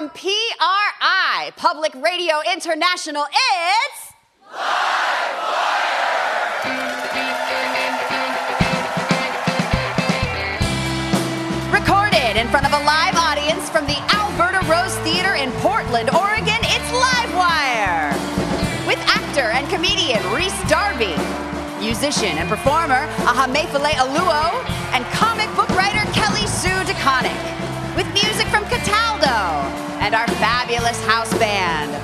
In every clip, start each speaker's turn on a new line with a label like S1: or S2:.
S1: from PRI, Public Radio International, it's. Live Recorded in front of a live audience from the Alberta Rose Theater in Portland, Oregon, it's Livewire. With actor and comedian Rhys Darby, musician and performer Ahamefule Oluo, and comic book writer Kelly Sue DeConnick. With music from Cataldo and our fabulous house band.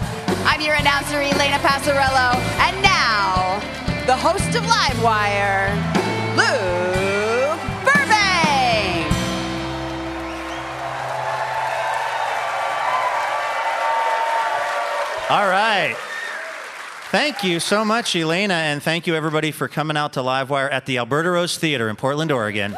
S1: I'm your announcer, Elena Passarello, and now, the host of Livewire, Luke Burbank.
S2: All right. Thank you so much, Elena, and thank you everybody for coming out to Livewire at the Alberta Rose Theater in Portland, Oregon.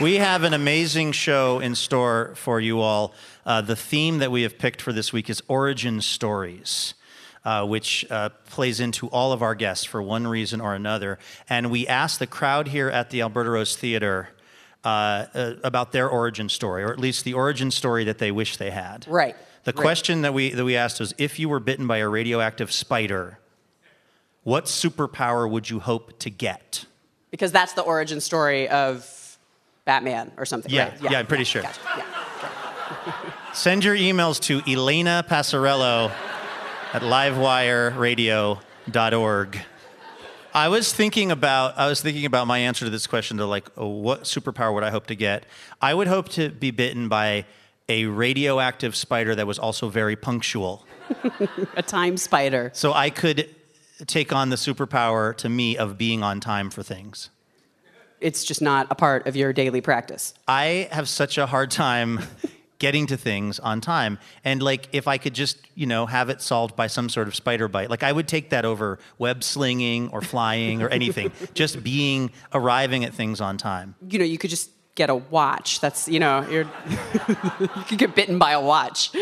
S2: We have an amazing show in store for you all. Uh, the theme that we have picked for this week is origin stories. Uh, which uh, plays into all of our guests for one reason or another. And we asked the crowd here at the Alberta Rose Theater uh, uh, about their origin story, or at least the origin story that they wish they had.
S1: Right.
S2: The
S1: right.
S2: question that we, that we asked was if you were bitten by a radioactive spider, what superpower would you hope to get?
S3: Because that's the origin story of Batman or something,
S2: Yeah,
S3: right?
S2: yeah, I'm pretty sure.
S3: Gotcha. Yeah.
S2: Send your emails to Elena Passarello at livewireradio.org. I was thinking about I was thinking about my answer to this question to like oh, what superpower would I hope to get? I would hope to be bitten by a radioactive spider that was also very punctual.
S3: A time spider.
S2: So I could take on the superpower to me of being on time for things.
S3: It's just not a part of your daily practice.
S2: I have such a hard time getting to things on time. And like if I could just, you know, have it solved by some sort of spider bite, like I would take that over web slinging or flying or anything. just being arriving at things on time.
S3: You know, you could just get a watch. That's, you know, you're you could get bitten by a watch.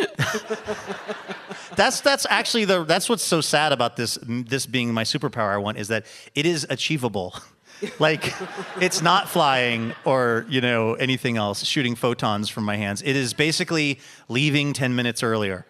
S2: That's that's actually the that's what's so sad about this this being my superpower I want is that it is achievable. Like it's not flying or you know anything else shooting photons from my hands it is basically leaving 10 minutes earlier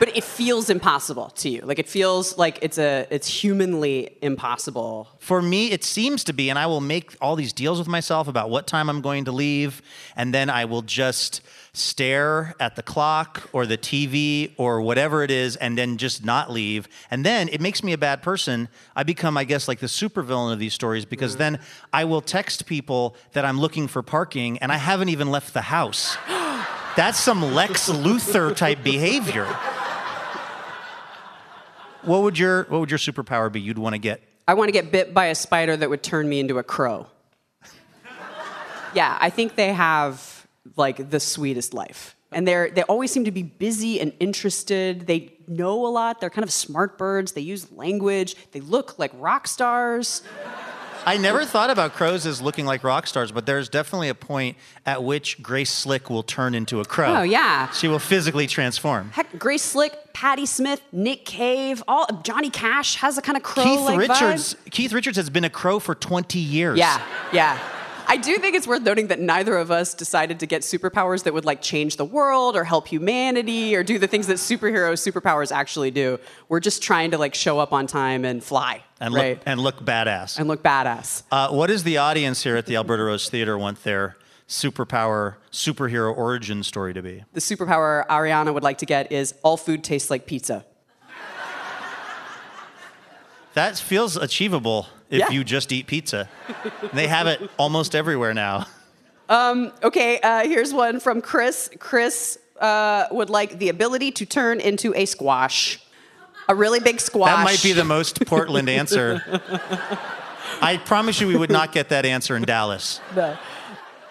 S3: But it feels impossible to you. Like it feels like it's a it's humanly impossible.
S2: for me it seems to be and i will make all these deals with myself about what time i'm going to leave and then i will just stare at the clock or the tv or whatever it is and then just not leave. And then it makes me a bad person. I become i guess like the supervillain of these stories because mm. then i will text people that i'm looking for parking and i haven't even left the house. That's some lex luthor type behavior. What would your what would your superpower be you'd want to get?
S3: I want to get bit by a spider that would turn me into a crow. yeah, I think they have like the sweetest life. And they're they always seem to be busy and interested. They know a lot. They're kind of smart birds. They use language. They look like rock stars.
S2: I never thought about crows as looking like rock stars, but there's definitely a point at which Grace Slick will turn into a crow.
S3: Oh, yeah.
S2: She will physically transform.
S3: Heck, Grace Slick, Patti Smith, Nick Cave, all Johnny Cash has a kind of crow
S2: Keith Richards Keith Richards has been a crow for 20 years.
S3: Yeah, yeah. I do think it's worth noting that neither of us decided to get superpowers that would like change the world or help humanity or do the things that superhero superpowers actually do. We're just trying to like show up on time and fly,
S2: And
S3: right?
S2: look and look badass.
S3: and look badass.
S2: Uh, what does the audience here at the Alberta Rose Theater want their superpower superhero origin story to be?
S3: The superpower Ariana would like to get is all food tastes like pizza.
S2: That feels achievable if
S3: Yeah.
S2: you just eat pizza. they have it almost everywhere now.
S3: Okay, uh, here's one from Chris. Chris uh, would like the ability to turn into a squash, a really big squash.
S2: That might be the most Portland answer. I promise you we would not get that answer in Dallas.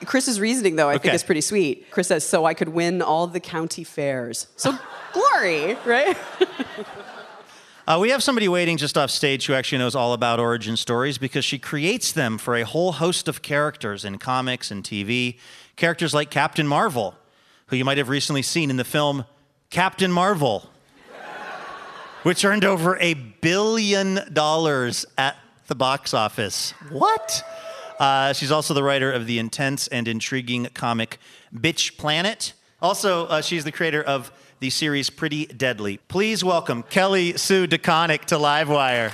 S3: Chris's reasoning, though, I think
S2: Okay.
S3: is pretty sweet. Chris says, "So I could win all the county fairs." So glory, right?
S2: Uh, we have somebody waiting just off stage who actually knows all about origin stories because she creates them for a whole host of characters in comics and TV. Characters like Captain Marvel, who you might have recently seen in the film Captain Marvel, which earned over a billion dollars at the box office. What? Uh, she's also the writer of the intense and intriguing comic Bitch Planet. Also, uh, she's the creator of the series Pretty Deadly. Please welcome Kelly Sue DeConnick to Livewire.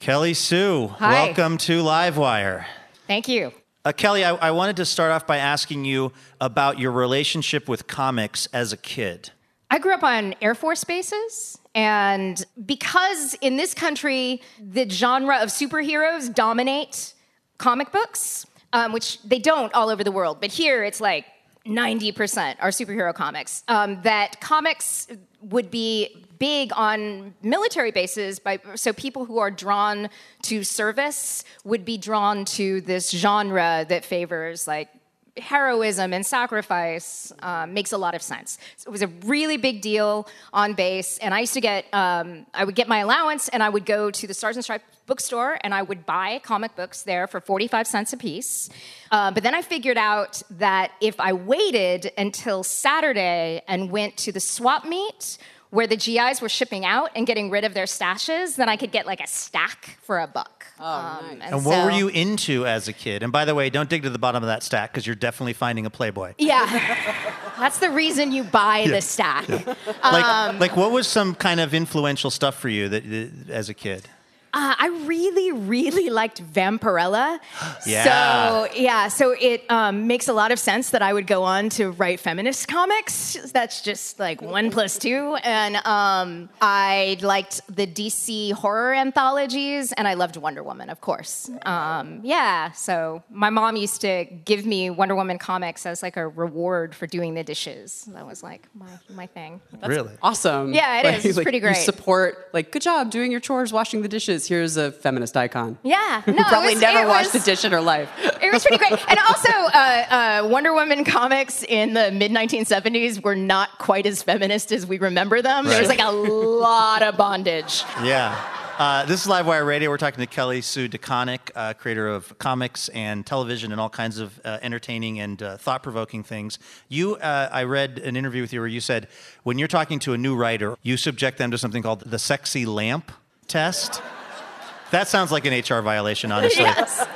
S2: Kelly Sue,
S4: Hi.
S2: welcome to Livewire.
S4: Thank you.
S2: Uh, Kelly, I, I wanted to start off by asking you about your relationship with comics as a kid.
S4: I grew up on Air Force bases, and because in this country the genre of superheroes dominate comic books, um, which they don't all over the world, but here it's like 90% are superhero comics, um, that comics would be big on military bases by so people who are drawn to service would be drawn to this genre that favors like heroism and sacrifice um, makes a lot of sense. So it was a really big deal on base, and I used to get um, I would get my allowance, and I would go to the Stars and Stripes bookstore, and I would buy comic books there for forty five cents a piece. Uh, but then I figured out that if I waited until Saturday and went to the swap meet where the GIs were shipping out and getting rid of their stashes, then I could get like a stack for a buck. Oh,
S2: And what were you into as a kid? And by the way, don't dig to the bottom of that stack because you're definitely finding a Playboy.
S4: Yeah, that's the reason you buy the stack.
S2: Like,
S4: Um,
S2: like what was some kind of influential stuff for you that, that- as a kid?
S4: Uh, I really, really liked Vampirella.
S2: Yeah.
S4: So yeah, so it um, makes a lot of sense that I would go on to write feminist comics. That's just like one plus two. And um, I liked the DC horror anthologies, and I loved Wonder Woman, of course. Um, yeah. So my mom used to give me Wonder Woman comics as like a reward for doing the dishes. That was like my my thing.
S2: really?
S3: Awesome.
S4: Yeah, it is. It's pretty
S3: You
S4: great.
S3: support, like, good job doing your chores, washing the dishes. Here's a feminist icon.
S4: Yeah. No,
S3: Who probably
S4: was-
S3: never
S4: it
S3: washed
S4: was-
S3: a dish in her life.
S4: It was pretty great. And also, uh, uh, Wonder Woman comics in the mid 1970s were not quite as feminist as we remember them. There was like a lot of bondage.
S2: Yeah. Uh, this is Livewire Radio. We're talking to Kelly Sue DeConnick, uh, creator of comics and television and all kinds of uh, entertaining and uh, thought provoking things. You, uh, I read an interview with you where you said when you're talking to a new writer, you subject them to something called the sexy lamp test. That sounds like an HR violation, honestly.
S4: Yes.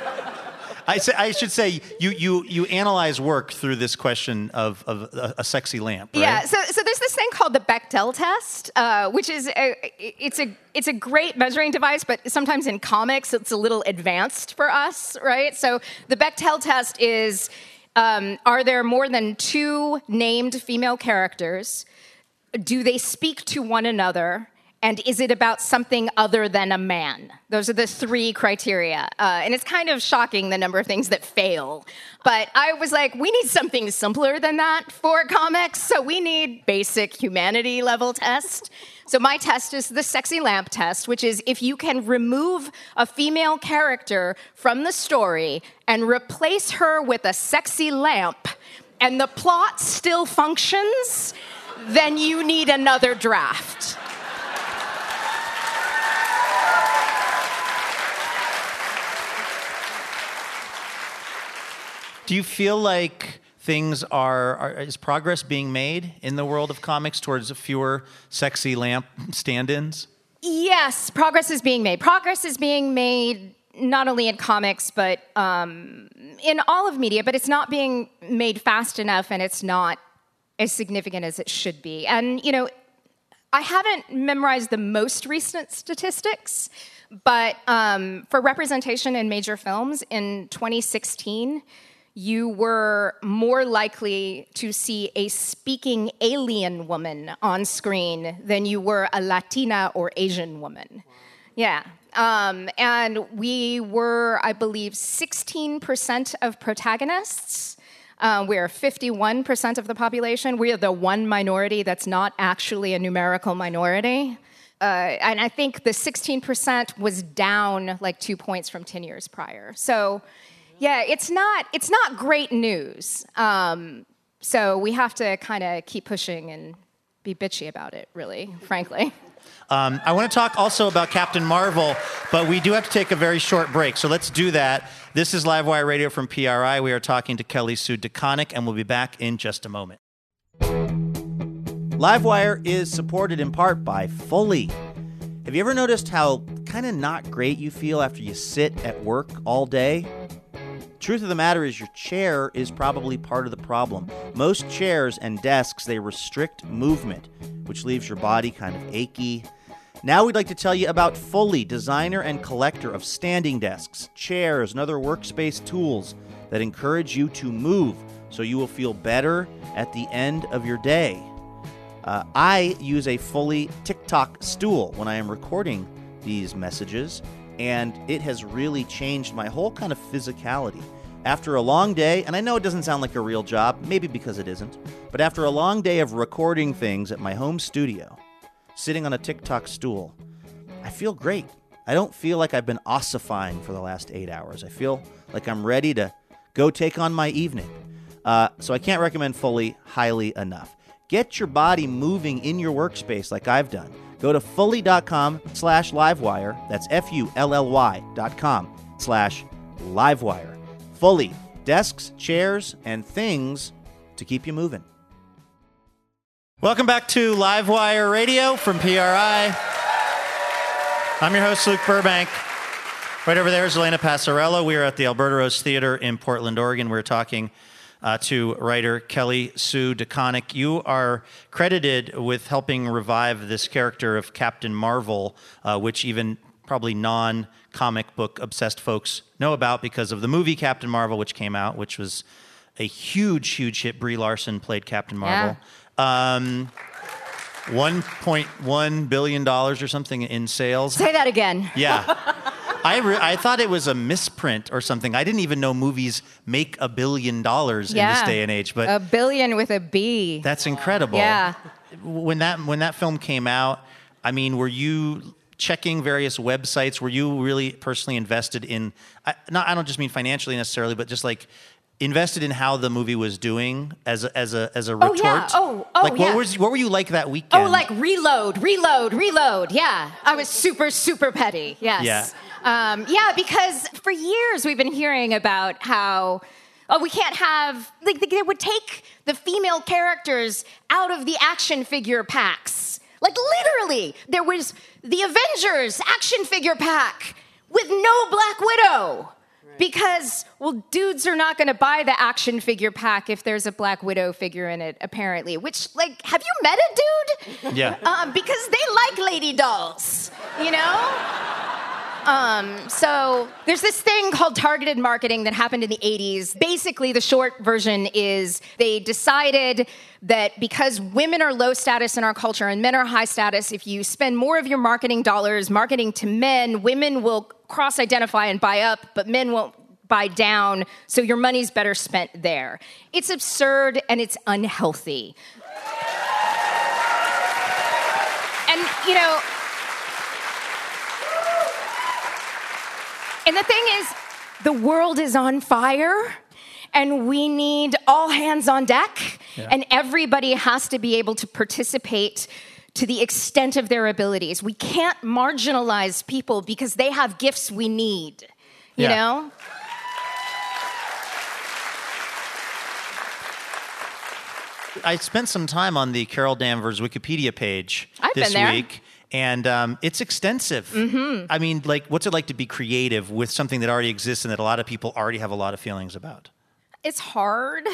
S2: I, say, I should say you, you, you analyze work through this question of, of a, a sexy lamp, right?
S4: Yeah, so, so there's this thing called the Bechdel test, uh, which is a, it's a it's a great measuring device, but sometimes in comics it's a little advanced for us, right? So the Bechdel test is: um, Are there more than two named female characters? Do they speak to one another? And is it about something other than a man? Those are the three criteria. Uh, and it's kind of shocking the number of things that fail. But I was like, we need something simpler than that for comics. So we need basic humanity level test. So my test is the sexy lamp test, which is if you can remove a female character from the story and replace her with a sexy lamp, and the plot still functions, then you need another draft.
S2: Do you feel like things are, are is progress being made in the world of comics towards fewer sexy lamp stand-ins?
S4: Yes, progress is being made. Progress is being made not only in comics, but um, in all of media, but it's not being made fast enough and it's not as significant as it should be. And, you know, I haven't memorized the most recent statistics, but um, for representation in major films in 2016, you were more likely to see a speaking alien woman on screen than you were a Latina or Asian woman. Yeah. Um, and we were, I believe, 16% of protagonists. Uh, we're 51% of the population. We are the one minority that's not actually a numerical minority. Uh, and I think the 16% was down like two points from 10 years prior. So, yeah, it's not it's not great news. Um, so we have to kind of keep pushing and be bitchy about it, really, frankly.
S2: Um, I want to talk also about Captain Marvel, but we do have to take a very short break. So let's do that. This is Livewire Radio from PRI. We are talking to Kelly Sue DeConnick, and we'll be back in just a moment. Livewire is supported in part by Fully. Have you ever noticed how kind of not great you feel after you sit at work all day? Truth of the matter is, your chair is probably part of the problem. Most chairs and desks they restrict movement, which leaves your body kind of achy. Now we'd like to tell you about Fully, designer and collector of standing desks, chairs, and other workspace tools that encourage you to move so you will feel better at the end of your day. Uh, I use a Fully Tic Toc stool when I am recording these messages, and it has really changed my whole kind of physicality. After a long day, and I know it doesn't sound like a real job, maybe because it isn't, but after a long day of recording things at my home studio, sitting on a Tic Toc stool, I feel great. I don't feel like I've been ossifying for the last eight hours. I feel like I'm ready to go take on my evening. Uh, so I can't recommend Fully highly enough. Get your body moving in your workspace like I've done. Go to fully.com slash livewire. That's F-U-L-L-Y dot com slash livewire. Fully. Desks, chairs, and things to keep you moving. Welcome back to Livewire Radio from PRI. I'm your host, Luke Burbank. Right over there is Elena Passarello. We are at the Alberta Rose Theater in Portland, Oregon. We're talking uh, to writer Kelly Sue DeConnick. You are credited with helping revive this character of Captain Marvel, uh, which even probably non comic book obsessed folks know about because of the movie Captain Marvel, which came out, which was a huge, huge hit. Brie Larson played Captain Marvel. Um, $1.1 billion or something in sales.
S4: Say that again.
S2: Yeah. I, re- I thought it was a misprint or something. I didn't even know movies make a billion dollars in this day and age, but
S4: a billion with a B.
S2: that's incredible.
S4: Yeah.
S2: When that when that film came out, I mean, were you checking various websites? Were you really personally invested in? I, not I don't just mean financially necessarily, but just like invested in how the movie was doing as a, as a as a retort.
S4: Oh, yeah. Oh, oh,
S2: like what
S4: yeah.
S2: was what were you like that weekend?
S4: Oh, like reload, reload, reload. Yeah. I was super, super petty. Yes.
S2: Yeah.
S4: Um, yeah, because for years we've been hearing about how, oh, we can't have, like, they would take the female characters out of the action figure packs. Like, literally, there was the Avengers action figure pack with no Black Widow. Because, well, dudes are not going to buy the action figure pack if there's a Black Widow figure in it, apparently. Which, like, have you met a dude?
S2: Yeah.
S4: Um, because they like lady dolls, you know? Um, so there's this thing called targeted marketing that happened in the 80s. Basically, the short version is they decided that because women are low status in our culture and men are high status, if you spend more of your marketing dollars marketing to men, women will cross identify and buy up, but men won't buy down, so your money's better spent there. It's absurd and it's unhealthy. And, you know, And the thing is, the world is on fire, and we need all hands on deck, and everybody has to be able to participate to the extent of their abilities. We can't marginalize people because they have gifts we need, you
S2: Yeah.
S4: know?
S2: I spent some time on the Carol Danvers Wikipedia page
S4: I've
S2: this
S4: been there.
S2: week, and um, it's extensive. Mm-hmm. I mean, like, what's it like to be creative with something that already exists and that a lot of people already have a lot of feelings about?
S4: It's hard.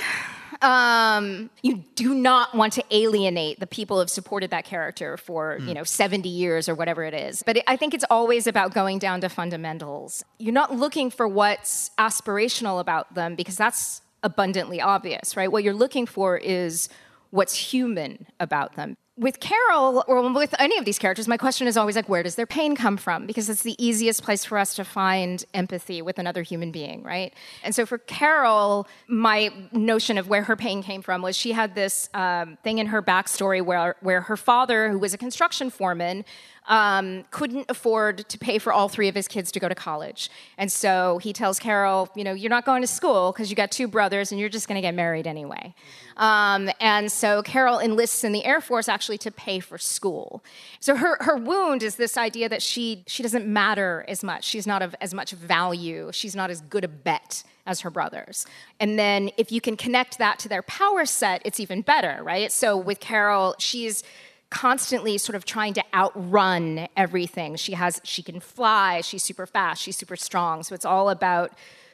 S4: Um, you do not want to alienate the people who have supported that character for you know 70 years or whatever it is. But I think it's always about going down to fundamentals. You're not looking for what's aspirational about them because that's abundantly obvious, right? What you're looking for is what's human about them. With Carol, or with any of these characters, my question is always like, where does their pain come from? Because it's the easiest place for us to find empathy with another human being, right? And so for Carol, my notion of where her pain came from was she had this um, thing in her backstory where, where her father, who was a construction foreman, um, couldn't afford to pay for all three of his kids to go to college. And so he tells Carol, you know, you're not going to school because you got two brothers and you're just going to get married anyway. Um, and so Carol enlists in the Air Force actually to pay for school. So her, her wound is this idea that she, she doesn't matter as much. She's not of as much value. She's not as good a bet as her brothers. And then if you can connect that to their power set, it's even better, right? So with Carol, she's constantly sort of trying to outrun everything. She has she can fly, she's super fast, she's super strong. So it's all about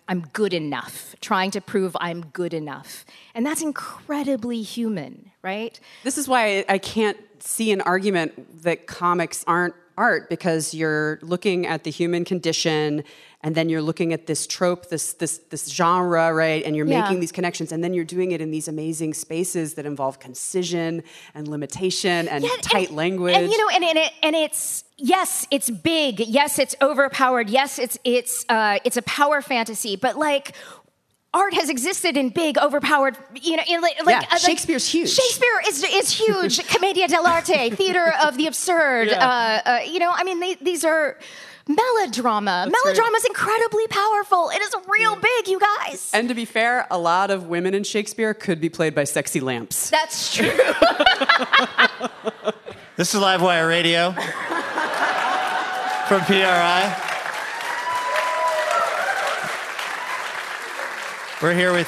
S4: I'm good enough, trying to prove I'm good enough. And that's incredibly human, right?
S3: This is why I can't see an argument that comics aren't art because you're looking at the human condition and then you're looking at this trope this this this genre right and you're
S4: Yeah.
S3: making these connections and then you're doing it in these amazing spaces that involve concision and limitation and
S4: Yeah,
S3: tight language
S4: And you know, and, and it and it's yes, it's big. Yes, it's overpowered. Yes, it's it's uh, it's a power fantasy. But like. Art has existed in big, overpowered, you know, in like,
S3: Yeah,
S4: uh, like-
S3: Shakespeare's huge.
S4: Shakespeare is is huge. Commedia dell'arte, theater of the absurd.
S3: Yeah.
S4: Uh, uh, you know, I mean, they, these are melodrama.
S3: right.
S4: Melodrama is incredibly powerful. It is real big, you guys.
S3: and to be fair a lot of women in shakespeare could be played by sexy lamps
S4: That's true.
S2: This is Livewire Radio from PRI. We're here with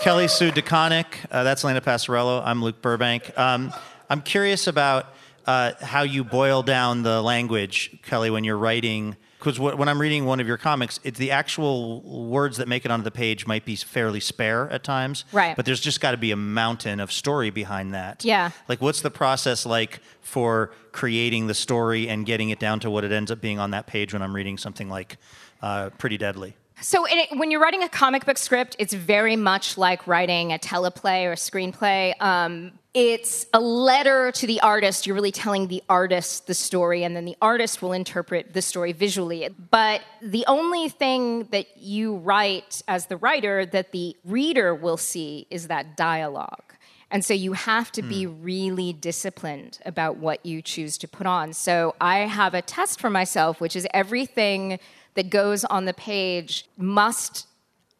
S2: Kelly Sue DeConnick. Uh, that's Lena Passarello. I'm Luke Burbank. Um, I'm curious about uh, how you boil down the language, Kelly, when you're writing. Because when I'm reading one of your comics, it's the actual words that make it onto the page might be fairly spare at times.
S4: Right.
S2: But there's just got to be a mountain of story behind that.
S4: Yeah.
S2: Like, what's the process like for creating the story and getting it down to what it ends up being on that page when I'm reading something like uh, Pretty Deadly?
S4: So, in it, when you're writing a comic book script, it's very much like writing a teleplay or a screenplay. Um, it's a letter to the artist. You're really telling the artist the story, and then the artist will interpret the story visually. But the only thing that you write as the writer that the reader will see is that dialogue. And so you have to be really disciplined about what you choose to put on. So I have a test for myself, which is everything that goes on the page must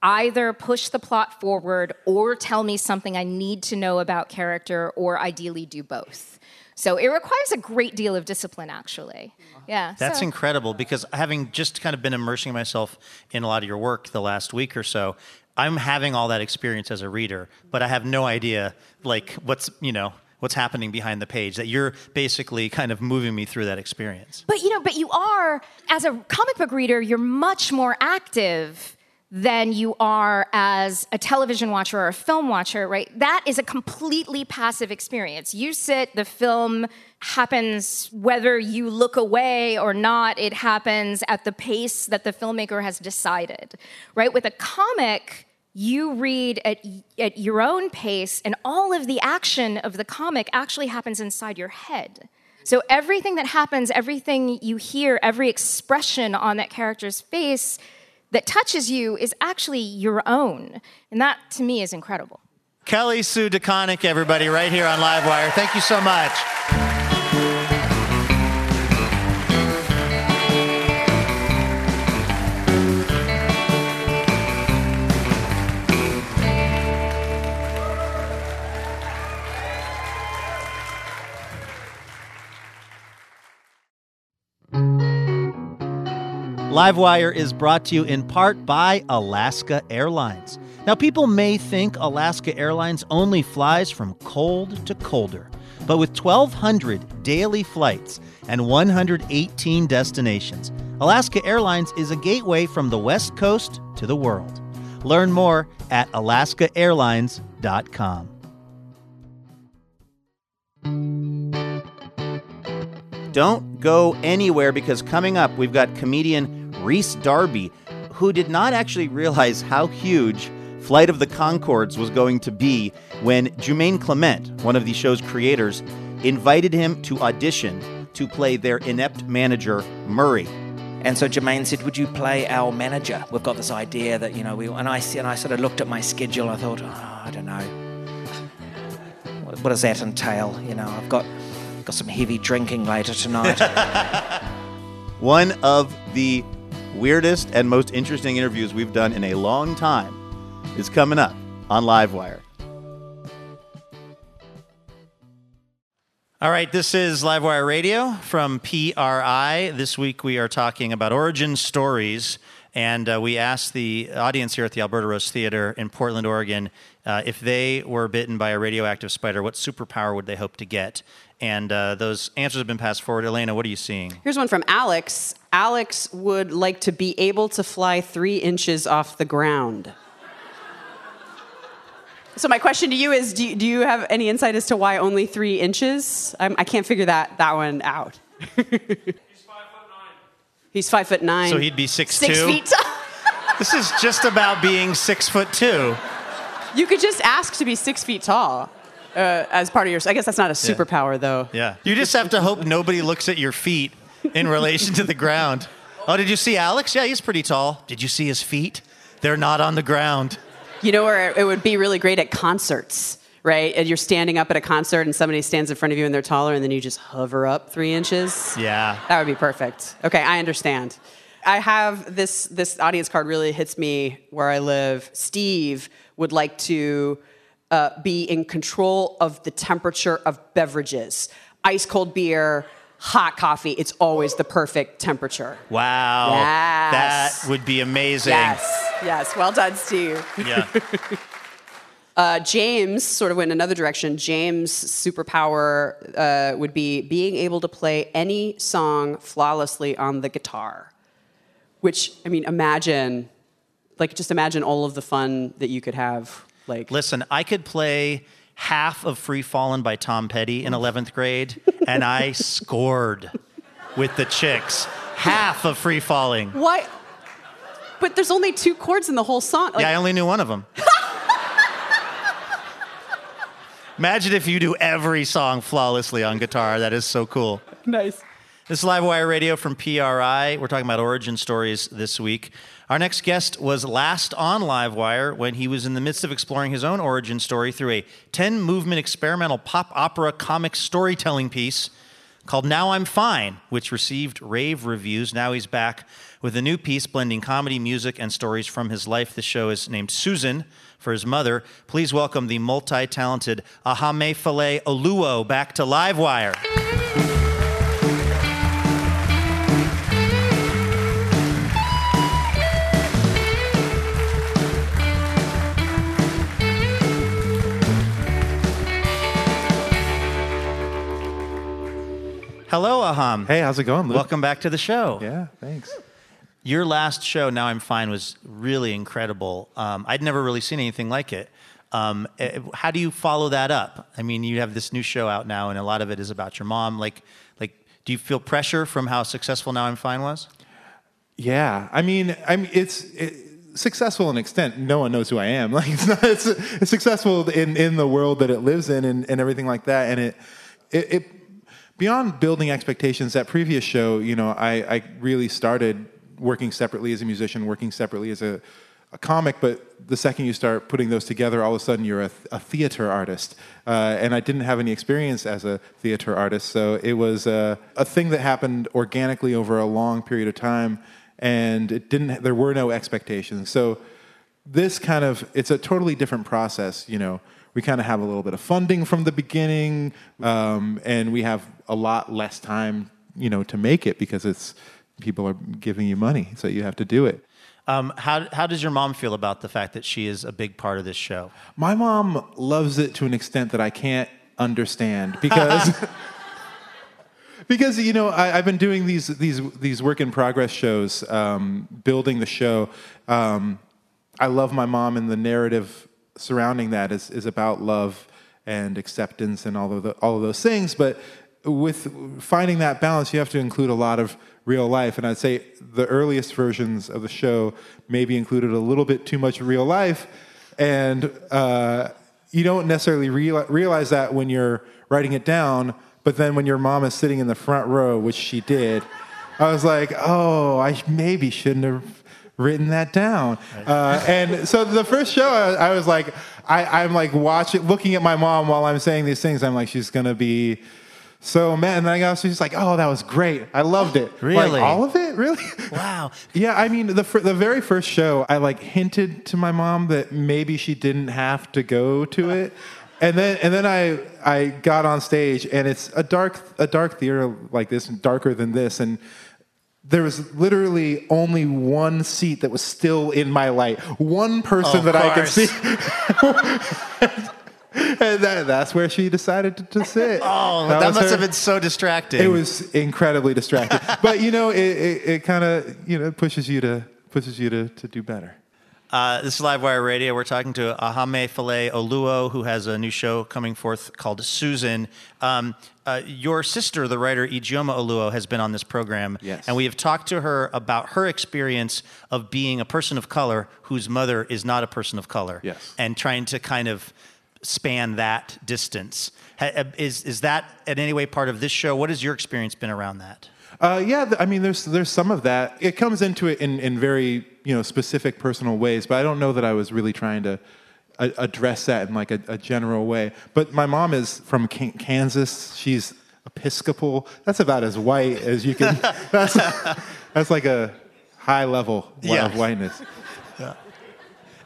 S4: either push the plot forward or tell me something I need to know about character, or ideally do both. So it requires a great deal of discipline, actually. Yeah.
S2: That's
S4: so-
S2: incredible because having just kind of been immersing myself in a lot of your work the last week or so, I'm having all that experience as a reader, but I have no idea like what's, you know, what's happening behind the page that you're basically kind of moving me through that experience.
S4: But you know, but you are as a comic book reader, you're much more active than you are as a television watcher or a film watcher, right? That is a completely passive experience. You sit, the film happens whether you look away or not, it happens at the pace that the filmmaker has decided, right? With a comic, you read at, at your own pace, and all of the action of the comic actually happens inside your head. So everything that happens, everything you hear, every expression on that character's face that touches you is actually your own. And that to me is incredible.
S2: Kelly Sue DeConnick, everybody, right here on Livewire. Thank you so much. Livewire is brought to you in part by Alaska Airlines. Now, people may think Alaska Airlines only flies from cold to colder, but with 1,200 daily flights and 118 destinations, Alaska Airlines is a gateway from the West Coast to the world. Learn more at alaskaairlines.com. Don't go anywhere because coming up, we've got comedian Rhys Darby, who did not actually realize how huge Flight of the Conchords was going to be when Jemaine Clement, one of the show's creators, invited him to audition to play their inept manager, Murray.
S5: And so Jemaine said, "Would you play our manager? We've got this idea that you know we." And I and I sort of looked at my schedule. I thought, oh, I don't know. What, what does that entail? You know, I've got got some heavy drinking later tonight.
S6: One of the weirdest and most interesting interviews we've done in a long time is coming up on Livewire.
S2: All right, this is Livewire Radio from PRI. This week we are talking about origin stories, and uh, we asked the audience here at the Alberta Rose Theater in Portland, Oregon, uh, if they were bitten by a radioactive spider, what superpower would they hope to get? And uh, those answers have been passed forward. Elena, what are you seeing?
S3: Here's one from Alex. Alex would like to be able to fly three inches off the ground. So my question to you is: Do you, do you have any insight as to why only three inches? I'm, I can not figure that that one out. He's five foot nine.
S2: So he'd be six,
S3: six
S2: two?
S3: feet tall.
S2: This is just about being six foot two.
S3: You could just ask to be six feet tall uh, as part of your. I guess that's not a superpower, though.
S2: Yeah. You just have to hope nobody looks at your feet in relation to the ground. Oh, did you see Alex? Yeah, he's pretty tall. Did you see his feet? They're not on the ground.
S3: You know where it would be really great at concerts, right? And you're standing up at a concert and somebody stands in front of you and they're taller and then you just hover up three inches.
S2: Yeah.
S3: That would be perfect. Okay, I understand. I have this this audience card really hits me where I live. Steve would like to uh, be in control of the temperature of beverages. Ice cold beer, hot coffee, it's always the perfect temperature.
S2: Wow.
S3: Yes.
S2: That would be amazing.
S3: Yes, yes. Well done, Steve.
S2: Yeah.
S3: Uh, James sort of went in another direction. James' superpower uh, would be being able to play any song flawlessly on the guitar. Which, I mean, imagine, like, just imagine all of the fun that you could have. Like,
S2: Listen, I could play half of Free Fallin' by Tom Petty in 11th grade, and I scored with the chicks. Half of Free Falling.
S3: why? But there's only two chords in the whole song. Like,
S2: yeah, I only knew one of them. Imagine if you do every song flawlessly on guitar. That is so cool.
S3: nice.
S2: This is Livewire Radio from PRI. We're talking about origin stories this week. Our next guest was last on Livewire when he was in the midst of exploring his own origin story through a 10 movement experimental pop opera comic storytelling piece called Now I'm Fine, which received rave reviews. Now he's back with a new piece blending comedy, music, and stories from his life. The show is named Susan for his mother. Please welcome the multi talented Ahamefule Oluo back to Livewire. Hello, Aham.
S7: Hey, how's it going, Luke?
S2: Welcome back to the show.
S7: Yeah, thanks.
S2: Your last show, Now I'm Fine, was really incredible. Um, I'd never really seen anything like it. Um, eh, how do you follow that up? I mean, you have this new show out now, and a lot of it is about your mom. Like, like, do you feel pressure from how successful Now I'm Fine was?
S7: Yeah, I mean, I mean, it's it, successful in extent. No one knows who I am. Like, it's not. It's, it's successful in in the world that it lives in, and, and everything like that. And it, it, it beyond building expectations. That previous show, you know, I I really started working separately as a musician, working separately as a a comic, but the second you start putting those together, all of a sudden you're a, a theater artist. Uh, and I didn't have any experience as a theater artist, so it was uh, a thing that happened organically over a long period of time, and it didn't. There were no expectations. So this kind of it's a totally different process. You know, we kind of have a little bit of funding from the beginning, um, and we have a lot less time, you know, to make it because it's people are giving you money, so you have to do it.
S2: Um, how, how does your mom feel about the fact that she is a big part of this show?
S7: My mom loves it to an extent that I can't understand because because you know I, I've been doing these these these work in progress shows, um, building the show. Um, I love my mom, and the narrative surrounding that is is about love and acceptance and all of the, all of those things. But with finding that balance, you have to include a lot of real life. And I'd say the earliest versions of the show maybe included a little bit too much real life, and uh, you don't necessarily real, realize that when you're writing it down. But then when your mom is sitting in the front row, which she did, I was like, oh, I maybe shouldn't have written that down. Uh, and so the first show, I, I was like, I, I'm like watching, looking at my mom while I'm saying these things. I'm like, she's gonna be so man, and then I got she's like, "Oh, that was great. I loved it. Like,
S2: Really?
S7: all of it, really."
S2: Wow.
S7: Yeah, I mean, the fir- the very first show, I like hinted to my mom that maybe she didn't have to go to it, and then and then I I got on stage, and it's a dark a dark theater like this, darker than this, and there was literally only one seat that was still in my light, one person
S2: Of
S7: that I could see. and that, that's where she decided to, to sit.
S2: Oh,
S7: That
S2: that, must
S7: her-
S2: have been so distracting.
S7: it was incredibly distracting, but you know, it, it, it kind of you know pushes you to pushes you to, to do better.
S2: Uh, this is Livewire Radio. We're talking to Ahamefule Oluo, who has a new show coming forth called Susan. Um, uh, your sister, the writer Ijeoma Oluo, has been on this program.
S7: Yes.
S2: And we have talked to her about her experience of being a person of color whose mother is not a person of color.
S7: Yes.
S2: And trying to kind of span that distance. Uh, Is, is that in any way part of this show? What has your experience been around that?
S7: Uh, yeah, I mean, there's there's some of that. It comes into it in, in very you know specific personal ways, but I don't know that I was really trying to a- address that in like a, a general way. But my mom is from Kan- Kansas. She's Episcopal. That's about as white as you can. That's that's like a high level
S2: Yeah.
S7: of whiteness.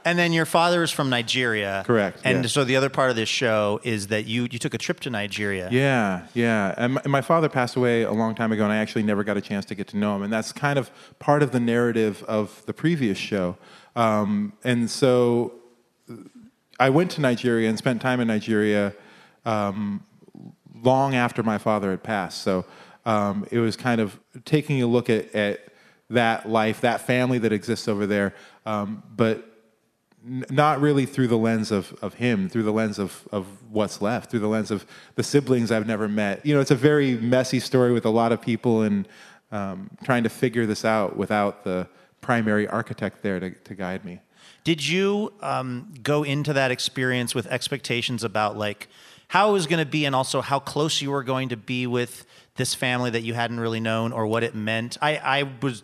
S2: And then your father is from Nigeria.
S7: Correct,
S2: And
S7: yeah.
S2: so the other part of this show is that you, you took a trip to Nigeria.
S7: Yeah, yeah. And my, my father passed away a long time ago, and I actually never got a chance to get to know him. And that's kind of part of the narrative of the previous show. Um, and so I went to Nigeria and spent time in Nigeria um, long after my father had passed. So um, it was kind of taking a look at, at that life, that family that exists over there, um, but n- not really through the lens of, of him, through the lens of, of what's left, through the lens of the siblings I've never met. You know, it's a very messy story with a lot of people and um, trying to figure this out without the primary architect there to, to guide me.
S2: Did you um, go into that experience with expectations about like how it was going to be and also how close you were going to be with this family that you hadn't really known or what it meant? I, I was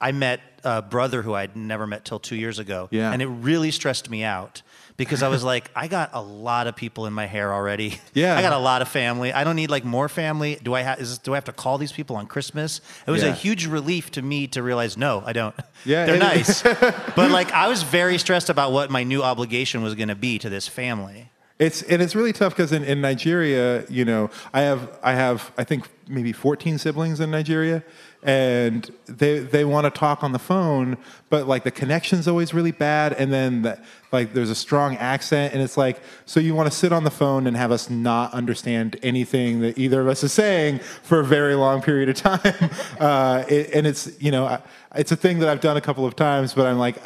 S2: I met a brother who I'd never met till two years ago,
S7: Yeah.
S2: and it really stressed me out because I was like, I got a lot of people in my hair already.
S7: Yeah.
S2: I got a lot of family. I don't need like more family. Do I have? Is, do I have to call these people on Christmas? It was a huge relief to me to realize, no, I don't.
S7: Yeah,
S2: they're nice, but like I was very stressed about what my new obligation was going to be to this family.
S7: It's and it's really tough because in, in Nigeria, you know, I have I have I think maybe 14 siblings in Nigeria, and they they want to talk on the phone, but like the connection's always really bad, and then the, like there's a strong accent, and it's like so you want to sit on the phone and have us not understand anything that either of us is saying for a very long period of time, uh, it, and it's you know it's a thing that I've done a couple of times, but I'm like,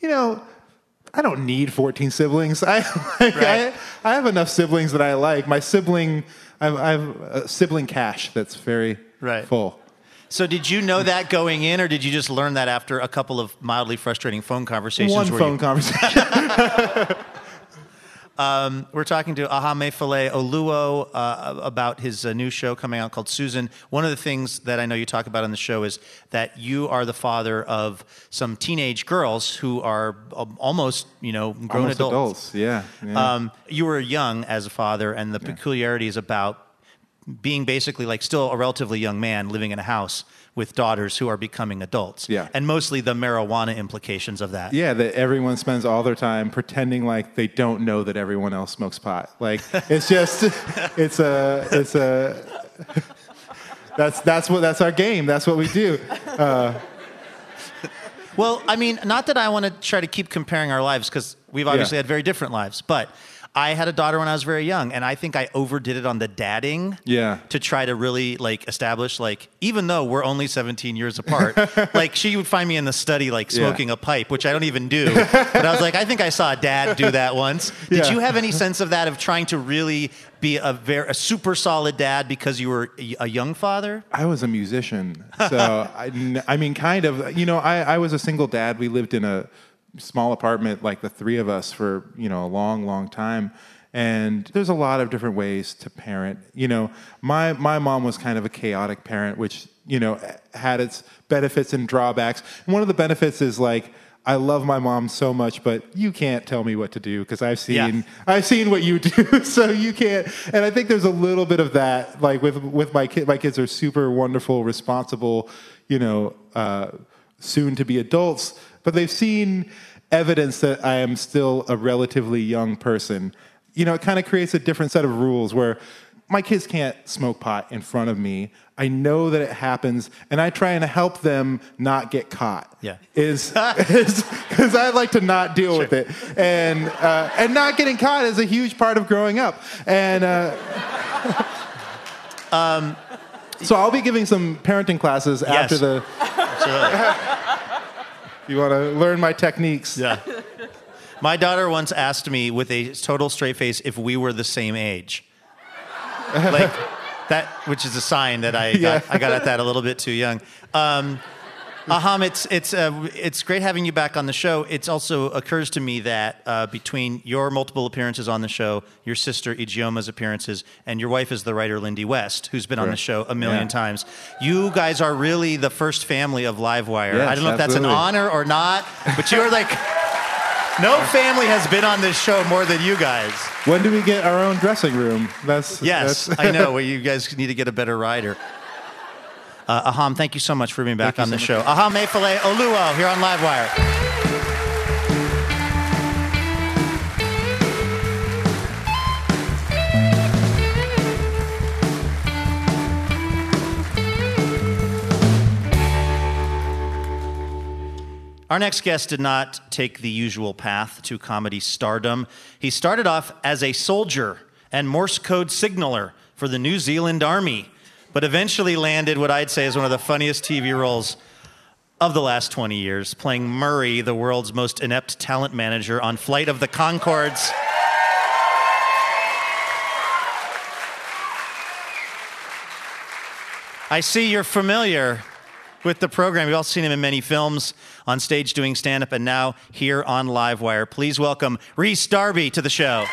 S7: you know. I don't need 14 siblings. I, like,
S2: Right.
S7: I, I have enough siblings that I like. My sibling, I have, I have a sibling cache that's very
S2: Right.
S7: full.
S2: So did you know that going in, or did you just learn that after a couple of mildly frustrating phone conversations?
S7: One phone
S2: you-
S7: conversation.
S2: We're talking to Ahamefule Oluo uh, about his uh, new show coming out called Susan. One of the things that I know you talk about on the show is that you are the father of some teenage girls who are um, almost, you know, grown
S7: Almost adults. Yeah. yeah.
S2: Um, you were young as a father, and the peculiarities about being basically like still a relatively young man living in a house with daughters who are becoming adults.
S7: Yeah.
S2: And mostly the marijuana implications of that.
S7: yeah, that everyone spends all their time pretending like they don't know that everyone else smokes pot. Like it's just, it's a, it's a. That's that's what that's our game. That's what we do.
S2: Uh, well, I mean, not that I want to try to keep comparing our lives because we've obviously
S7: Yeah.
S2: had very different lives, but I had a daughter when I was very young, and I think I overdid it on the dadding.
S7: Yeah.
S2: To try to really like establish like even though we're only 17 years apart, like she would find me in the study like
S7: Yeah.
S2: smoking a pipe, which I don't even do. but I was like, I think I saw a dad do that once. Did
S7: Yeah.
S2: you have any sense of that of trying to really be a very a super solid dad because you were a a young father?
S7: I was a musician, so I, I mean, kind of. You know, I, I was a single dad. We lived in a small apartment, like the three of us, for you know a long, long time. And there's a lot of different ways to parent. You know, my my mom was kind of a chaotic parent, which you know had its benefits and drawbacks. And one of the benefits is like I love my mom so much, but you can't tell me what to do because I've seen
S2: Yeah.
S7: I've seen what you do, so you can't. And I think there's a little bit of that, like with with my kid. My kids are super wonderful, responsible, you know, uh, soon to be adults, but they've seen evidence that I am still a relatively young person. You know, it kind of creates a different set of rules where my kids can't smoke pot in front of me. I know that it happens, and I try and help them not get caught.
S2: Yeah.
S7: is because I like to not deal with it, and uh, and not getting caught is a huge part of growing up. And uh, um, so I'll be giving some parenting classes after
S2: Yes.
S7: the. You want to learn my techniques?
S2: Yeah. My daughter once asked me with a total straight face if we were the same age. Like that, which is a sign that I got,
S7: Yeah.
S2: I got at that a little bit too young. Um, Aham, it's it's uh, it's great having you back on the show. It also occurs to me that uh, between your multiple appearances on the show, your sister Ijeoma's appearances, and your wife is the writer Lindy West, who's been on the show a million
S7: Yeah.
S2: times, you guys are really the first family of Livewire.
S7: Yes,
S2: I don't know if that's an honor or not, but you're like. No family has been on this show more than you guys.
S7: When do we get our own dressing room? That's
S2: Yes,
S7: that's-
S2: I know. Well, you guys need to get a better rider. Uh, Aham, thank you so much for being back
S7: Thank
S2: on the
S7: so
S2: show. Ahamefule Oluo here on Livewire. Our next guest did not take the usual path to comedy stardom. He started off as a soldier and Morse code signaler for the New Zealand Army, but eventually landed what I'd say is one of the funniest TV roles of the last 20 years, playing Murray, the world's most inept talent manager on Flight of the Conchords. I see you're familiar with the program. You've all seen him in many films, on stage doing stand up, and now here on Livewire. Please welcome Rhys Darby to the show.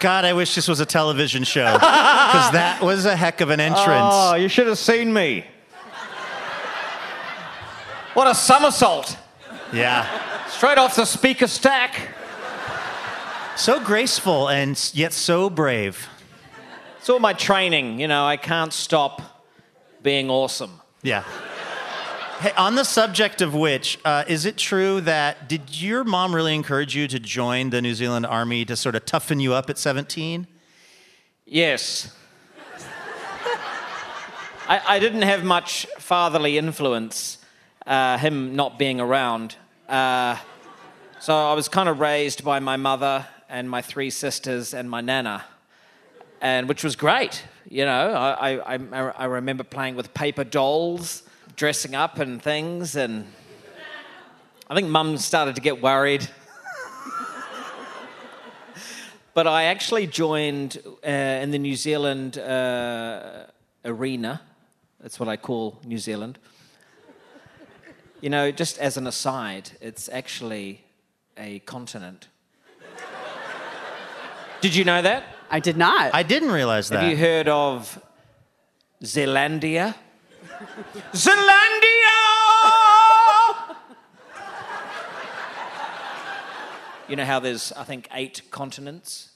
S2: God, I wish this was a television show because that was a heck of an entrance.
S5: Oh, you should have seen me. What a somersault.
S2: Yeah.
S5: Straight off the speaker stack.
S2: So graceful and yet so brave.
S5: It's all my training. You know, I can't stop being awesome.
S2: Yeah. Hey, on the subject of which, uh, is it true that did your mom really encourage you to join the New Zealand Army to sort of toughen you up at 17?
S5: Yes. I, I didn't have much fatherly influence, uh, him not being around. Uh, so I was kind of raised by my mother and my three sisters and my nana, and which was great. You know, I, I, I, I remember playing with paper dolls, dressing up and things, and I think mum started to get worried. But I actually joined uh, in the New Zealand uh, arena. That's what I call New Zealand. You know, just as an aside, it's actually a continent. Did you know that?
S3: I did not.
S2: I didn't realize that.
S5: Have you heard of Zealandia? Zealandia! you know how there's, I think, eight continents?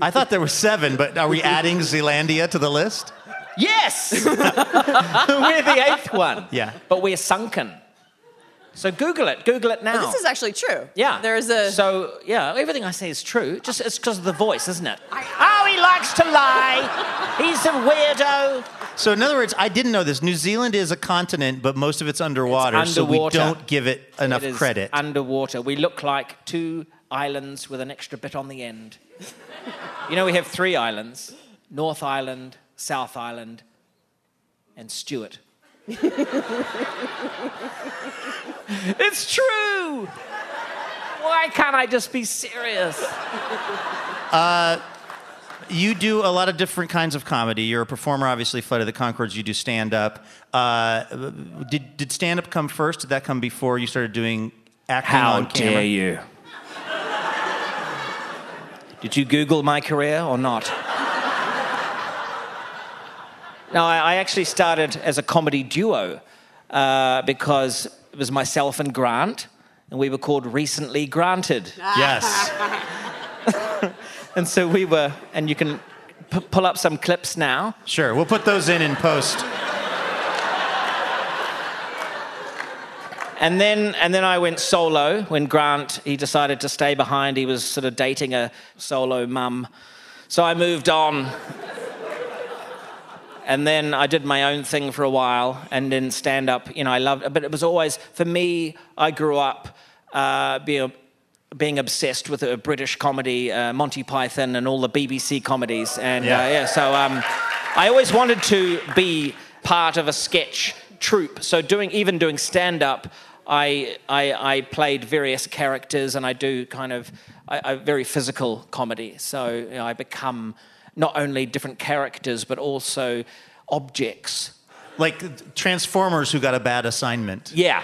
S2: I thought there were seven, but are we adding Zealandia to the list?
S5: Yes! we're the eighth one.
S2: Yeah.
S5: But we're sunken. So Google it. Google it now.
S3: But this is actually true.
S5: yeah.
S3: There's a.
S5: So, yeah, everything I say is true. Just it's because of the voice, isn't it? oh, he likes to lie. He's a weirdo.
S2: So, in other words, I didn't know this. New Zealand is a continent, but most of it's underwater,
S5: It's
S2: so we don't give it enough
S5: It
S2: credit.
S5: Underwater. We look like two islands with an extra bit on the end. you know, we have three islands North Island, South Island, and Stewart. it's true. Why can't I just be serious?
S2: Uh, you do a lot of different kinds of comedy. You're a performer, obviously, Flight of the Conchords. You do stand up. Uh, did did stand up come first? Did that come before you started doing acting
S5: How
S2: on camera?
S5: dare you? Did you Google my career or not? no, I, I actually started as a comedy duo uh, because it was myself and Grant, and we were called Recently Granted.
S2: Yes.
S5: And so we were, and you can p- pull up some clips now.
S2: Sure. We'll put those in in post.
S5: And then, and then I went solo when Grant he decided to stay behind. He was sort of dating a solo mum, so I moved on. and then I did my own thing for a while, and then stand up. You know, I loved, but it was always for me. I grew up uh, being being obsessed with a British comedy, uh, Monty Python, and all the BBC comedies. And
S2: Yeah.
S5: Uh, yeah, so um, I always wanted to be part of a sketch troupe. So doing even doing stand up, I, I I played various characters, and I do kind of I, I, very physical comedy. So you know, I become not only different characters but also objects.
S2: Like Transformers who got a bad assignment.
S5: Yeah.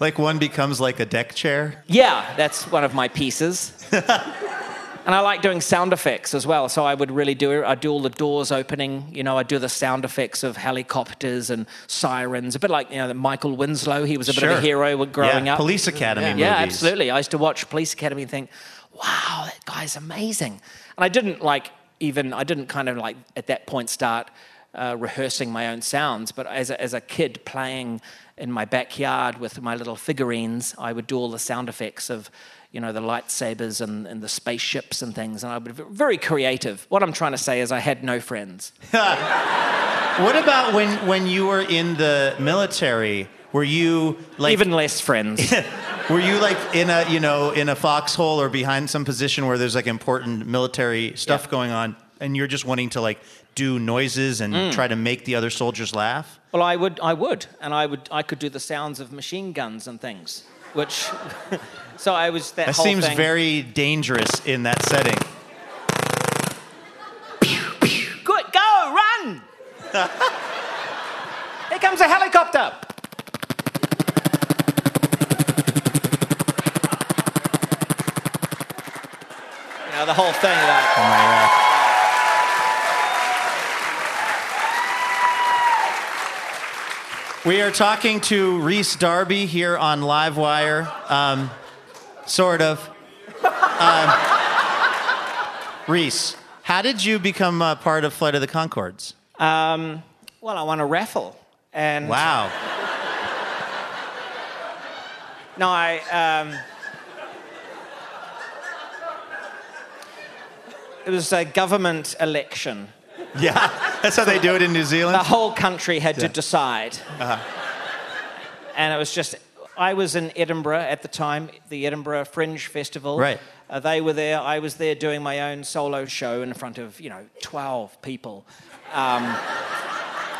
S2: Like one becomes like a deck chair.
S5: Yeah, that's one of my pieces. and I like doing sound effects as well. So I would really do it. I'd do all the doors opening. You know, I'd do the sound effects of helicopters and sirens. A bit like, you know, Michael Winslow. He was a bit of a hero growing
S2: yeah,
S5: up.
S2: Police Academy
S3: Yeah.
S2: movies.
S5: Yeah, absolutely. I used to watch Police Academy and think, wow, that guy's amazing. And I didn't like even, I didn't kind of like at that point start uh, rehearsing my own sounds, but as a, as a kid playing in my backyard with my little figurines, I would do all the sound effects of, you know, the lightsabers and, and the spaceships and things. And I would be very creative. What I'm trying to say is I had no friends.
S2: What about when when you were in the military? Were you like
S5: Even less friends.
S2: Were you like in a you know in a foxhole or behind some position where there's like important military stuff
S5: Yeah.
S2: going on, and you're just wanting to like do noises and
S5: Mm.
S2: try to make the other soldiers laugh?
S5: Well, I would, I would, and I would, I could do the sounds of machine guns and things, which. so I was that.
S2: That seems
S5: thing.
S2: very dangerous in that setting.
S5: good. Go, run! Here comes a helicopter. You know the whole thing. Like,
S2: Oh my God. We are talking to Rhys Darby here on Livewire. Um, sort of. Um, Rhys, how did you become uh, part of Flight of the Conchords?
S5: um, well, I won a raffle, and
S2: Wow.
S5: no, I. Um, it was a government election.
S2: Yeah, that's how they do it in New Zealand.
S5: the whole country had to
S2: Yeah.
S5: decide. And it was just, I was in Edinburgh at the time, the Edinburgh Fringe Festival.
S2: Right.
S5: Uh, they were there. I was there doing my own solo show in front of, you know, 12 people. Um,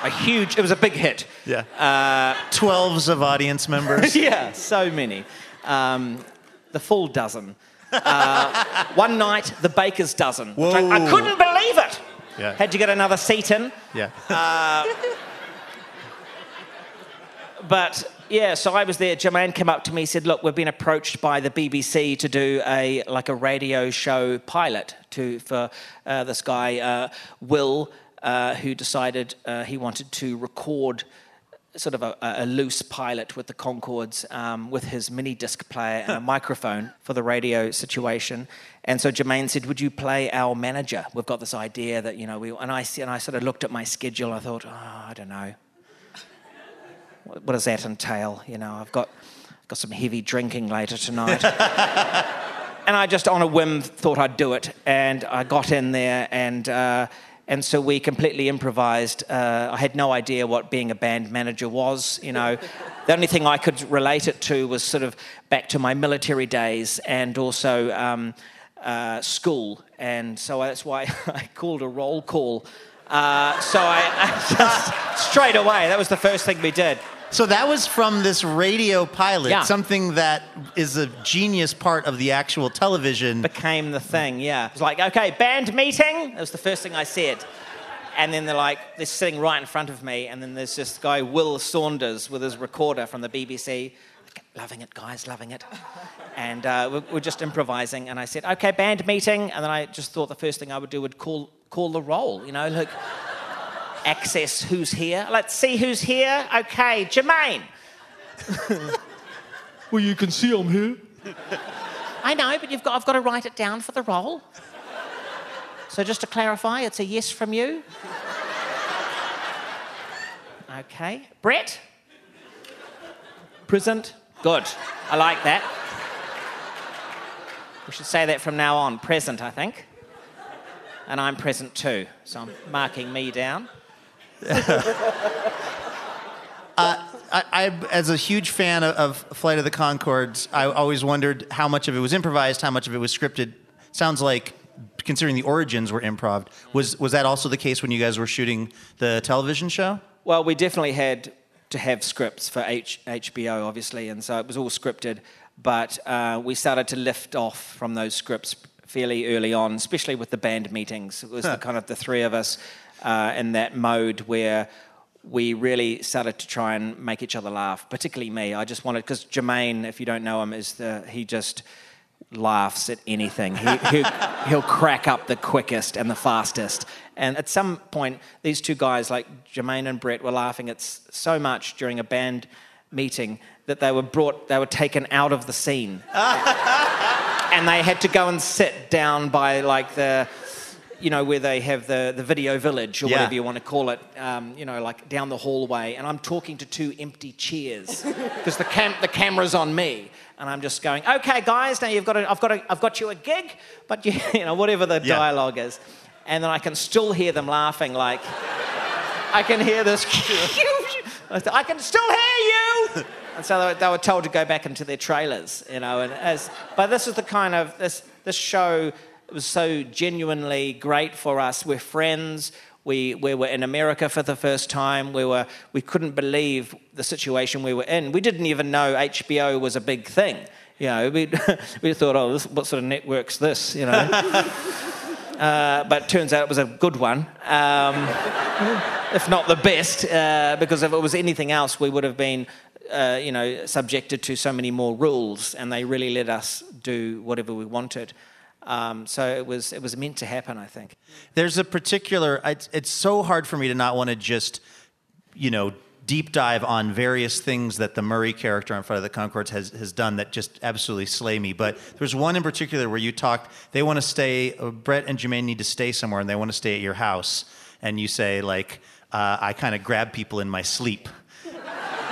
S5: a huge, it was a big hit.
S2: Yeah. Twelves of audience members.
S5: yeah, so many. Um, the full dozen. Uh, one night, the baker's dozen. which I, I couldn't believe it.
S2: Yeah.
S5: Had to get another seat in.
S2: Yeah.
S5: but yeah, so I was there. Jemaine came up to me, said, "Look, we've been approached by the BBC to do a like a radio show pilot to for uh, this guy uh, Will, uh, who decided uh, he wanted to record." Sort of a, a loose pilot with the Conchords, um, with his mini disc player and a microphone for the radio situation. And so Jemaine said, "Would you play our manager? We've got this idea that you know we." And I and I sort of looked at my schedule. I thought, "Oh, I don't know." what what does that entail? You know, I've got got some heavy drinking later tonight. and I just on a whim thought I'd do it, and I got in there, and uh, and so we completely improvised. Uh, I had no idea what being a band manager was. You know, the only thing I could relate it to was sort of back to my military days, and also. Um, uh, school, and so that's why I called a roll call. Uh, so I, I just straight away, that was the first thing we did.
S2: So that was from this radio pilot,
S5: Yeah.
S2: something that is a genius part of the actual television.
S5: became the thing. Yeah, it was like, okay, band meeting. That was the first thing I said. And then they're like, they're sitting right in front of me, and then there's this guy Will Saunders with his recorder from the BBC. Loving it, guys, loving it. And uh, we're, we're just improvising. And I said, okay, band meeting. And then I just thought the first thing I would do would call call the roll. You know, like access who's here. Let's see who's here. Okay, Jemaine.
S7: Well, you can see I'm here.
S5: I know, but you've got, I've got to write it down for the roll. So just to clarify, it's a yes from you. Okay. Brett? Present? Good. I like that. We should say that from now on. Present, I think. And I'm present too. So I'm marking me down.
S2: Uh, I, I, as a huge fan of, of Flight of the Conchords, I always wondered how much of it was improvised, how much of it was scripted. Sounds like, considering the origins were improv, was was that also the case when you guys were shooting the television show?
S5: Well, we definitely had to have scripts for H- HBO, obviously, and so it was all scripted. But uh, we started to lift off from those scripts fairly early on, especially with the band meetings. It was the, kind of the three of us uh, in that mode where we really started to try and make each other laugh, particularly me. I just wanted, because Jemaine, if you don't know him, is the, he just laughs at anything. He, he, he'll crack up the quickest and the fastest. And at some point, these two guys, like Jemaine and Brett, were laughing at so much during a band meeting that they were brought, they were taken out of the scene. and they had to go and sit down by like the, you know, where they have the, the video village or
S2: Yeah.
S5: whatever you want to call it, um, you know, like down the hallway. And I'm talking to two empty chairs because the, cam- the camera's on me. And I'm just going, okay, guys, now you've got, a, I've, got a, I've got you a gig, but you, you know, whatever the
S2: Yeah.
S5: dialogue is. And then I can still hear them laughing, like, I can hear this I can still hear you. And so they were, they were told to go back into their trailers, you know. And as, but this is the kind of this this show was so genuinely great for us. We're friends. We, we were in America for the first time. We, were, we couldn't believe the situation we were in. We didn't even know HBO was a big thing. You know, we, we thought, oh, this, what sort of network's this? You know. uh, but it turns out it was a good one. Um, if not the best, uh, because if it was anything else, we would have been, uh, you know, subjected to so many more rules, and they really let us do whatever we wanted. Um, so it was it was meant to happen, I think.
S2: There's a particular. It's, it's so hard for me to not want to just, you know, deep dive on various things that the Murray character on Flight of the Conchords has has done that just absolutely slay me. But there's one in particular where you talked. They want to stay. Uh, Brett and Jemaine need to stay somewhere, and they want to stay at your house. And you say like, uh, I kind of grab people in my sleep,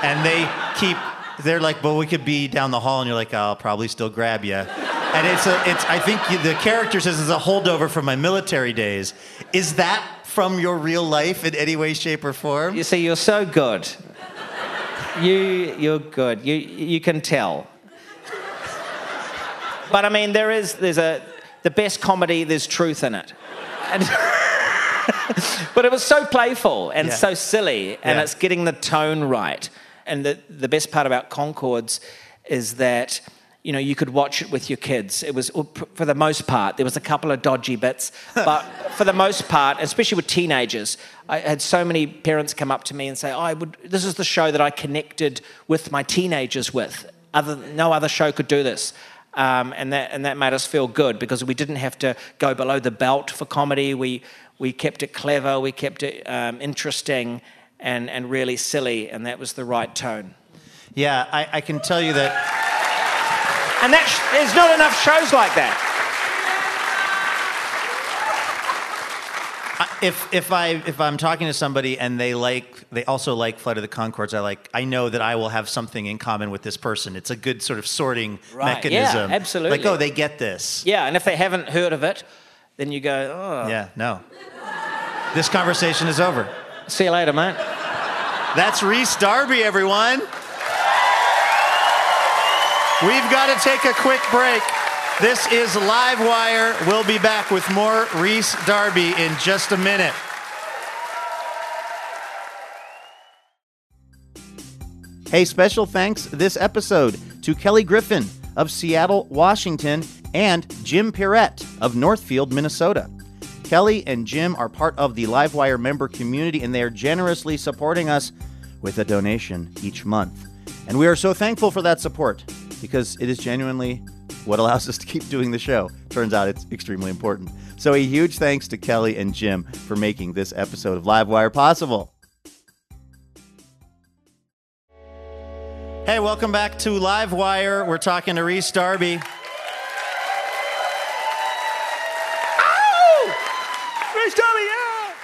S2: and they keep. They're like, well, we could be down the hall, and you're like, I'll probably still grab you. And it's a, it's. I think the character says it's a holdover from my military days. Is that from your real life in any way, shape, or form?
S5: You see, you're so good. You you're good. You you can tell. But I mean, there is there's a the best comedy. There's truth in it. And but it was so playful and
S2: Yeah.
S5: so silly, and
S2: Yeah.
S5: it's getting the tone right. And the the best part about Conchords is that. You know, you could watch it with your kids. It was, for the most part, there was a couple of dodgy bits, but for the most part, especially with teenagers, I had so many parents come up to me and say, oh, "I would. This is the show that I connected with my teenagers with. Other, no other show could do this." um, and that and that made us feel good because we didn't have to go below the belt for comedy. We we kept it clever, we kept it um, interesting, and and really silly, and that was the right tone.
S2: Yeah, I, I can tell you that.
S5: And that sh- there's not enough shows like that.
S2: Uh, if if I if I'm talking to somebody and they like they also like Flight of the Conchords, I like I know that I will have something in common with this person. It's a good sort of sorting
S5: Right, yeah,
S2: mechanism.
S5: absolutely.
S2: Like oh, they get this.
S5: Yeah, and if they haven't heard of it, then you go, oh,
S2: Yeah, no. This conversation is over.
S5: see you later, mate.
S2: That's Rhys Darby, everyone. We've got to take a quick break. This is Live Wire. We'll be back with more Rhys Darby in just a minute.
S6: Hey, special thanks this episode to Kelly Griffin of Seattle, Washington, and Jim Pirette of Northfield, Minnesota. Kelly and Jim are part of the Livewire member community, and they are generously supporting us with a donation each month. And we are so thankful for that support because it is genuinely what allows us to keep doing the show. Turns out it's extremely important. So, a huge thanks to Kelly and Jim for making this episode of Livewire possible.
S2: Hey, welcome back to Livewire. We're talking to Rhys Darby. Ow!
S5: Rhys Darby, yeah!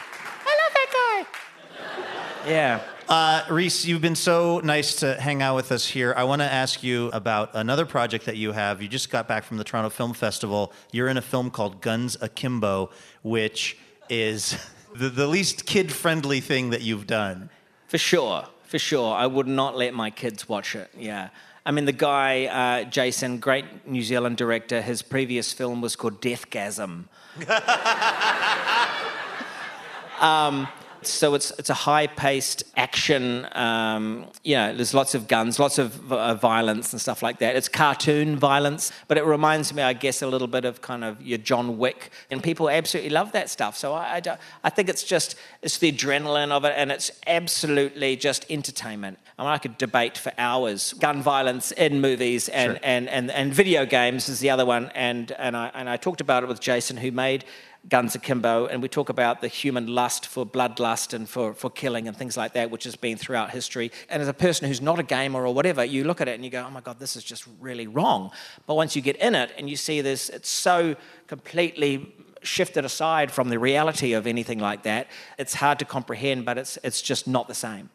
S5: I love that guy. Yeah.
S2: Uh, Rhys, you've been so nice to hang out with us here. I want to ask you about another project that you have. You just got back from the Toronto Film Festival. You're in a film called Guns Akimbo, which is the, the least kid friendly thing that you've done.
S5: For sure, for sure. I would not let my kids watch it. Yeah. I mean, the guy, uh, Jason, great New Zealand director, his previous film was called Deathgasm. um, so it's it's a high-paced action. Um, you know, there's lots of guns, lots of uh, violence and stuff like that. It's cartoon violence, but it reminds me, I guess, a little bit of kind of your John Wick, and people absolutely love that stuff. So I, I, don't- I think it's just it's the adrenaline of it, and it's absolutely just entertainment. I mean, I could debate for hours gun violence in movies and, and, and, and video games is the other one, and and I and I talked about it with Jason, who made. Guns Akimbo, and we talk about the human lust for bloodlust and for, for killing and things like that, which has been throughout history. And as a person who's not a gamer or whatever, you look at it and you go, oh my God, this is just really wrong. But once you get in it and you see this, it's so completely shifted aside from the reality of anything like that, it's hard to comprehend, but it's, it's just not the same.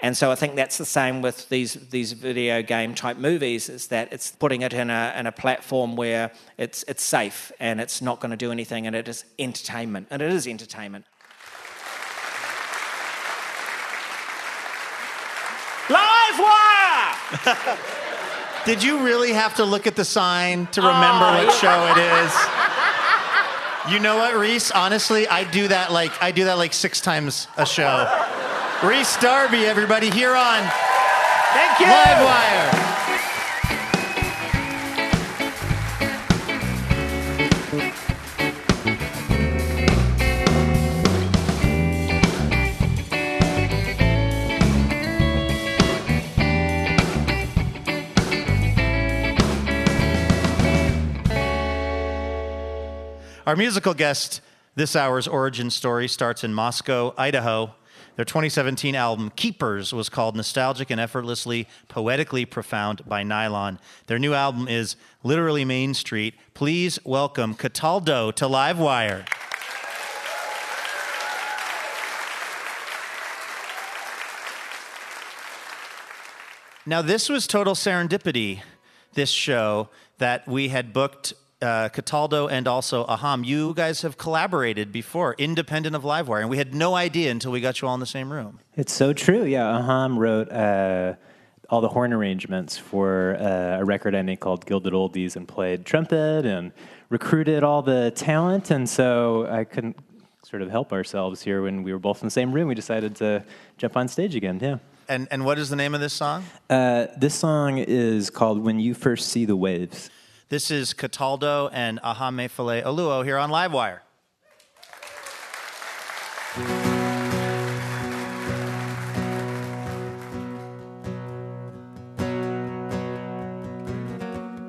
S5: And so I think that's the same with these these video game type movies is that it's putting it in a in a platform where it's it's safe and it's not going to do anything and it is entertainment and it is entertainment. Live wire.
S2: Did you really have to look at the sign to oh. remember what show it is? You know what, Rhys? Honestly, I do that like I do that like six times a show. Rhys Darby, everybody, here on
S5: Thank you.
S2: Livewire. Our musical guest this hour's origin story starts in Moscow, Idaho. Their 2017 album, Keepers, was called Nostalgic and Effortlessly Poetically Profound by Nylon. Their new album is literally Main Street. Please welcome Cataldo to Livewire. Now, this was total serendipity, this show, that we had booked uh, Cataldo and also Aham. You guys have collaborated before, independent of Livewire, and we had no idea until we got you all in the same room.
S8: It's so true. Yeah, Aham wrote uh, all the horn arrangements for uh, a record I made called Gilded Oldies and played trumpet and recruited all the talent. And so I couldn't sort of help ourselves here when we were both in the same room. We decided to jump on stage again. Yeah.
S2: And, and what is the name of this song?
S8: Uh, this song is called When You First See the Waves.
S2: This is Cataldo and Ahame Oluo here on Livewire.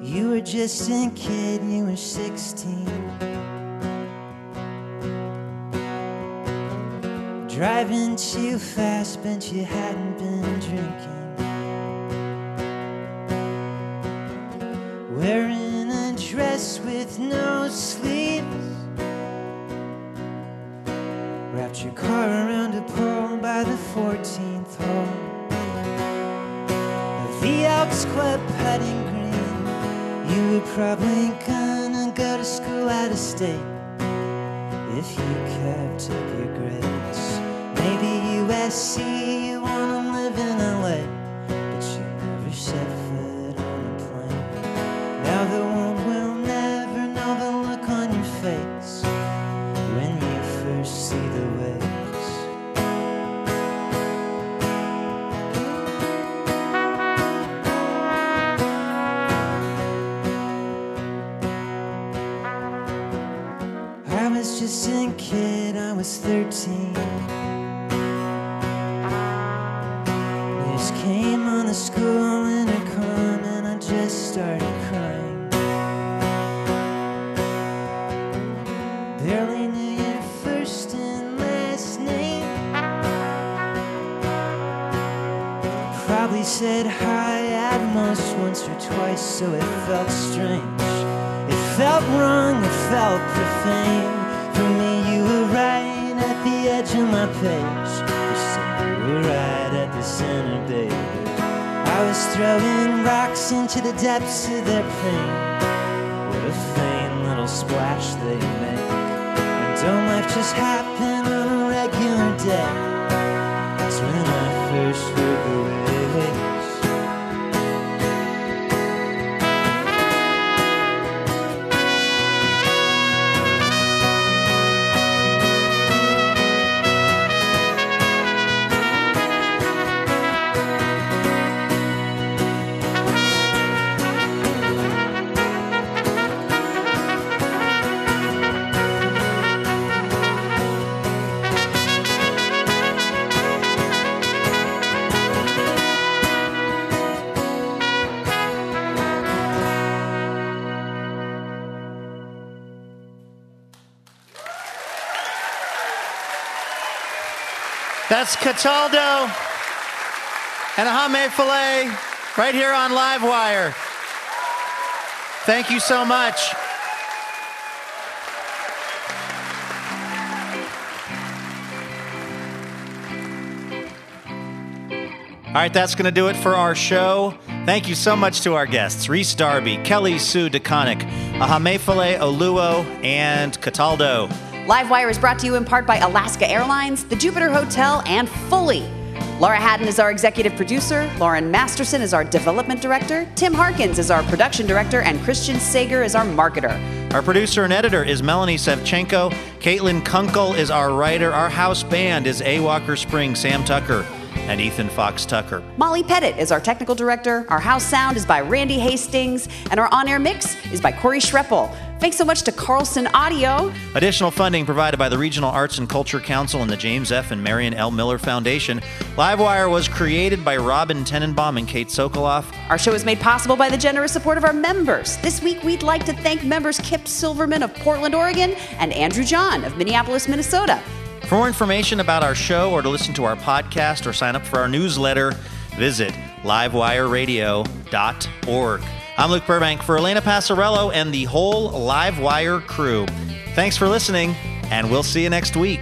S9: You were just a kid, you were 16. Driving too fast, but you hadn't been drinking. Wearing with no sleeves. Wrapped your car around a pole by the 14th hole. The Elks Club putting green. You were probably gonna go to school out of state if you kept up your grades. Maybe USC, you wanna live in said hi at most once or twice, so it felt strange. It felt wrong, it felt profane. For me, you were right at the edge of my page. You said you were right at the center, baby. I was throwing rocks into the depths of their pain. What a faint little splash they make. And don't life just happen on a regular day? That's when I first heard the waves.
S2: That's Cataldo and Ahamefule right here on Livewire. Thank you so much. All right, that's going to do it for our show. Thank you so much to our guests Rhys Darby, Kelly Sue DeConnick, Ahamefule Oluo, and Cataldo.
S1: Livewire is brought to you in part by Alaska Airlines, the Jupiter Hotel, and Fully. Laura Haddon is our executive producer, Lauren Masterson is our development director, Tim Harkins is our production director, and Christian Sager is our marketer.
S2: Our producer and editor is Melanie Sevchenko. Caitlin Kunkel is our writer. Our house band is A. Walker Spring, Sam Tucker, and Ethan Fox Tucker.
S1: Molly Pettit is our technical director. Our house sound is by Randy Hastings, and our on air mix is by Corey Schreppel. Thanks so much to Carlson Audio.
S2: Additional funding provided by the Regional Arts and Culture Council and the James F. and Marion L. Miller Foundation. Livewire was created by Robin Tenenbaum and Kate Sokoloff.
S1: Our show is made possible by the generous support of our members. This week, we'd like to thank members Kip Silverman of Portland, Oregon, and Andrew John of Minneapolis, Minnesota.
S2: For more information about our show or to listen to our podcast or sign up for our newsletter, visit livewireradio.org. I'm Luke Burbank for Elena Passarello and the whole Livewire crew. Thanks for listening, and we'll see you next week.